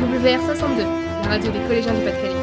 WR62, la radio des collégiens Pas-de-Calais.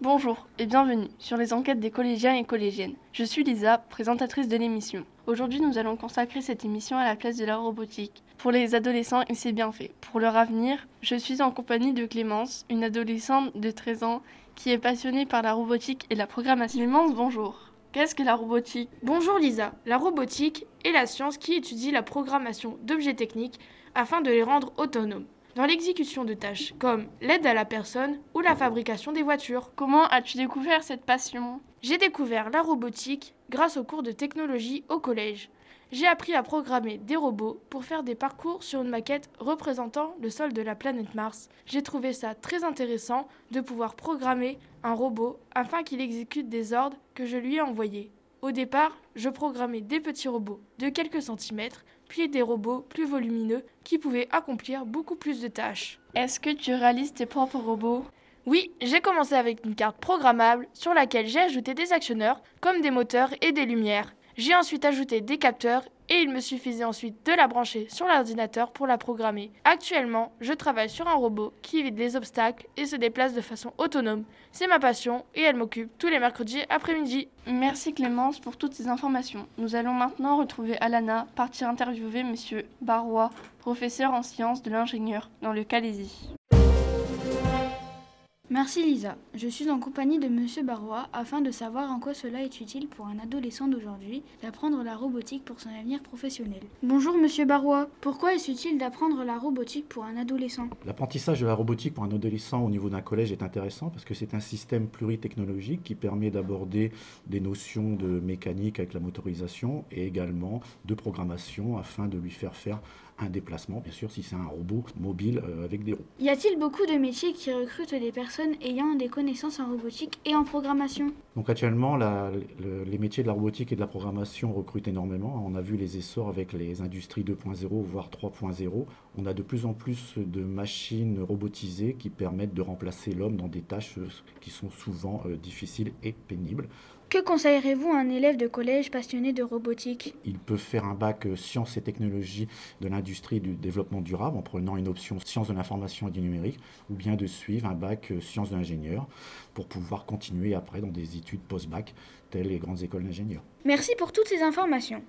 Bonjour et bienvenue sur les enquêtes des collégiens et collégiennes. Je suis Lisa, présentatrice de l'émission. Aujourd'hui, nous allons consacrer cette émission à la place de la robotique. Pour les adolescents, il s'est bien fait. Pour leur avenir, je suis en compagnie de Clémence, une adolescente de 13 ans qui est passionnée par la robotique et la programmation. Clémence, bonjour. Qu'est-ce que la robotique? Bonjour Lisa. La robotique est la science qui étudie la programmation d'objets techniques afin de les rendre autonomes dans l'exécution de tâches comme l'aide à la personne ou la fabrication des voitures. Comment as-tu découvert cette passion? J'ai découvert la robotique grâce aux cours de technologie au collège. J'ai appris à programmer des robots pour faire des parcours sur une maquette représentant le sol de la planète Mars. J'ai trouvé ça très intéressant de pouvoir programmer un robot afin qu'il exécute des ordres que je lui ai envoyés. Au départ, je programmais des petits robots de quelques centimètres, puis des robots plus volumineux qui pouvaient accomplir beaucoup plus de tâches. Est-ce que tu réalises tes propres robots? Oui, j'ai commencé avec une carte programmable sur laquelle j'ai ajouté des actionneurs comme des moteurs et des lumières. J'ai ensuite ajouté des capteurs et il me suffisait ensuite de la brancher sur l'ordinateur pour la programmer. Actuellement, je travaille sur un robot qui évite les obstacles et se déplace de façon autonome. C'est ma passion et elle m'occupe tous les mercredis après-midi. Merci Clémence pour toutes ces informations. Nous allons maintenant retrouver Alana, partir interviewer Monsieur Barrois, professeur en sciences de l'ingénieur dans le Calaisie. Merci Lisa. Je suis en compagnie de Monsieur Barrois afin de savoir en quoi cela est utile pour un adolescent d'aujourd'hui d'apprendre la robotique pour son avenir professionnel. Bonjour Monsieur Barrois. Pourquoi est-ce utile d'apprendre la robotique pour un adolescent? L'apprentissage de la robotique pour un adolescent au niveau d'un collège est intéressant parce que c'est un système pluritechnologique qui permet d'aborder des notions de mécanique avec la motorisation et également de programmation afin de lui faire faire un déplacement, bien sûr, si c'est un robot mobile euh, avec des roues. Y a-t-il beaucoup de métiers qui recrutent des personnes ayant des connaissances en robotique et en programmation Donc actuellement, les métiers de la robotique et de la programmation recrutent énormément. On a vu les essors avec les industries 2.0, voire 3.0. On a de plus en plus de machines robotisées qui permettent de remplacer l'homme dans des tâches qui sont souvent euh, difficiles et pénibles. Que conseillerez-vous à un élève de collège passionné de robotique? Il peut faire un bac euh, sciences et technologies de l'industrie du développement durable en prenant une option sciences de l'information et du numérique ou bien de suivre un bac euh, sciences de l'ingénieur pour pouvoir continuer après dans des études post-bac telles les grandes écoles d'ingénieurs. Merci pour toutes ces informations.